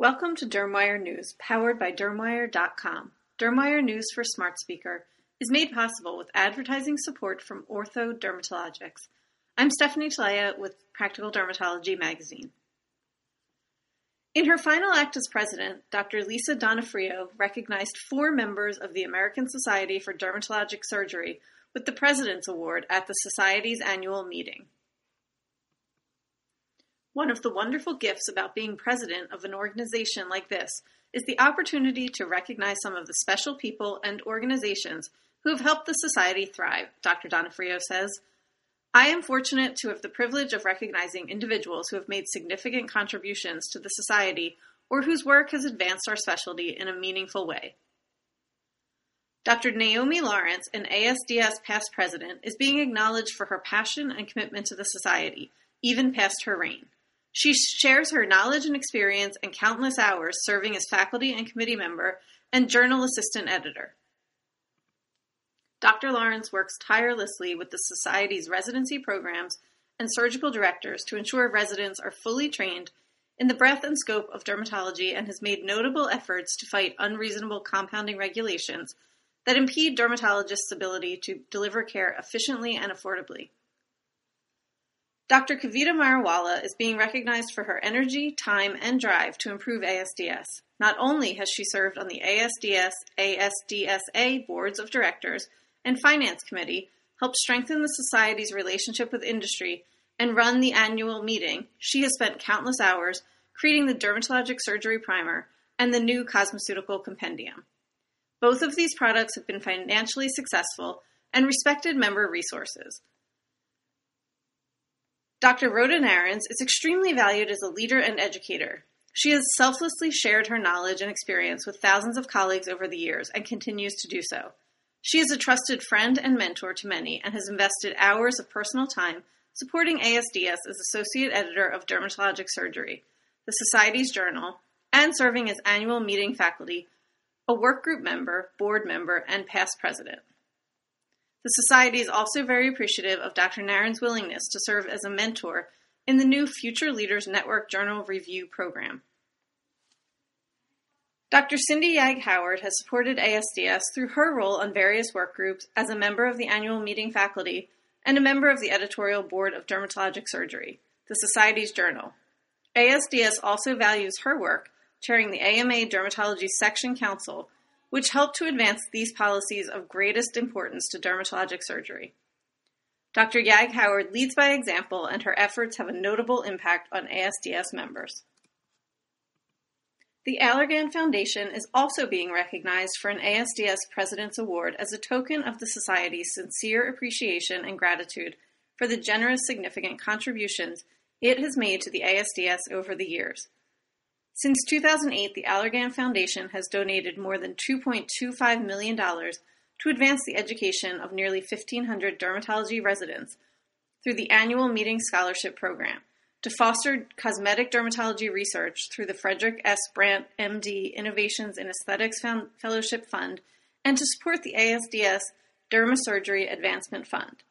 Welcome to Dermwire News, powered by Dermwire.com. Dermwire News for Smart Speaker is made possible with advertising support from Ortho Dermatologics. I'm Stephanie Talea with Practical Dermatology magazine. In her final act as president, Dr. Lisa Donofrio recognized four members of the American Society for Dermatologic Surgery with the President's Award at the Society's annual meeting. One of the wonderful gifts about being president of an organization like this is the opportunity to recognize some of the special people and organizations who have helped the society thrive, Dr. Donofrio says. I am fortunate to have the privilege of recognizing individuals who have made significant contributions to the society or whose work has advanced our specialty in a meaningful way. Dr. Naomi Lawrence, an ASDS past president, is being acknowledged for her passion and commitment to the society, even past her reign. She shares her knowledge and experience and countless hours serving as faculty and committee member and journal assistant editor. Dr. Lawrence works tirelessly with the Society's residency programs and surgical directors to ensure residents are fully trained in the breadth and scope of dermatology and has made notable efforts to fight unreasonable compounding regulations that impede dermatologists' ability to deliver care efficiently and affordably. Dr. Kavita Mariwalla is being recognized for her energy, time, and drive to improve ASDS. Not only has she served on the ASDS ASDSA boards of directors and finance committee, helped strengthen the society's relationship with industry, and run the annual meeting, she has spent countless hours creating the dermatologic surgery primer and the new cosmeceutical compendium. Both of these products have been financially successful and respected member resources. Dr. Rhoda Narins is extremely valued as a leader and educator. She has selflessly shared her knowledge and experience with thousands of colleagues over the years and continues to do so. She is a trusted friend and mentor to many and has invested hours of personal time supporting ASDS as Associate Editor of Dermatologic Surgery, the Society's journal, and serving as annual meeting faculty, a work group member, board member, and past president. The Society is also very appreciative of Dr. Narins' willingness to serve as a mentor in the new Future Leaders Network Journal Review program. Dr. Cindy Yag Howard has supported ASDS through her role on various work groups as a member of the annual meeting faculty and a member of the editorial board of Dermatologic Surgery, the Society's journal. ASDS also values her work chairing the AMA Dermatology Section Council which help to advance these policies of greatest importance to dermatologic surgery. Dr. Yag Howard leads by example, and her efforts have a notable impact on ASDS members. The Allergan Foundation is also being recognized for an ASDS President's Award as a token of the Society's sincere appreciation and gratitude for the generous, significant contributions it has made to the ASDS over the years. Since 2008, the Allergan Foundation has donated more than $2.25 million to advance the education of nearly 1,500 dermatology residents through the annual Meeting Scholarship Program, to foster cosmetic dermatology research through the Frederick S. Brandt, MD Innovations in Aesthetics Fellowship Fund, and to support the ASDS Dermasurgery Advancement Fund.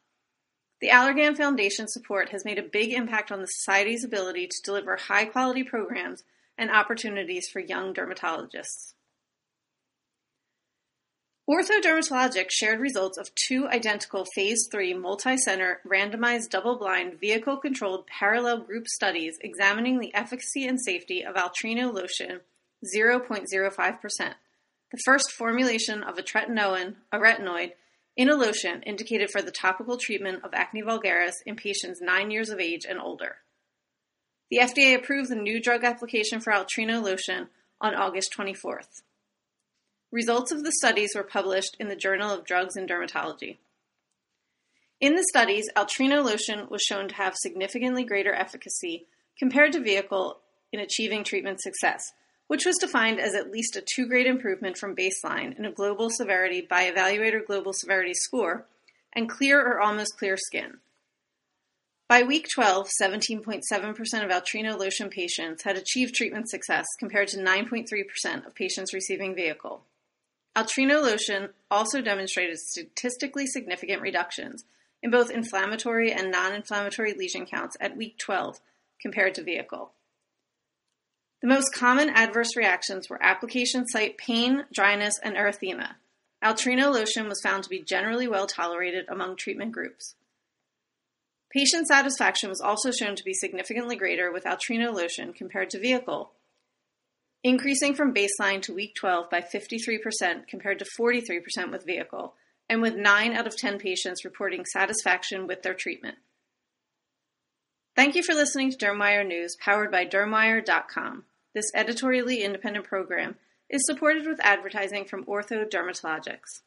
The Allergan Foundation support has made a big impact on the Society's ability to deliver high quality programs and opportunities for young dermatologists. Ortho Dermatologics shared results of two identical Phase 3 multi-center randomized double-blind vehicle-controlled parallel group studies examining the efficacy and safety of Altreno lotion 0.05%, the first formulation of a tretinoin, a retinoid, in a lotion indicated for the topical treatment of acne vulgaris in patients 9 years of age and older. The FDA approved the new drug application for Altreno lotion on August 24th. Results of the studies were published in the Journal of Drugs and Dermatology. In the studies, Altreno lotion was shown to have significantly greater efficacy compared to vehicle in achieving treatment success, which was defined as at least a two grade improvement from baseline in a global severity by evaluator global severity score and clear or almost clear skin. By week 12, 17.7% of Altreno lotion patients had achieved treatment success compared to 9.3% of patients receiving vehicle. Altreno lotion also demonstrated statistically significant reductions in both inflammatory and non inflammatory lesion counts at week 12 compared to vehicle. The most common adverse reactions were application site pain, dryness, and erythema. Altreno lotion was found to be generally well tolerated among treatment groups. Patient satisfaction was also shown to be significantly greater with Altreno lotion compared to vehicle, increasing from baseline to week 12 by 53% compared to 43% with vehicle, and with 9 out of 10 patients reporting satisfaction with their treatment. Thank you for listening to Dermwire News, powered by Dermwire.com. This editorially independent program is supported with advertising from Ortho Dermatologics.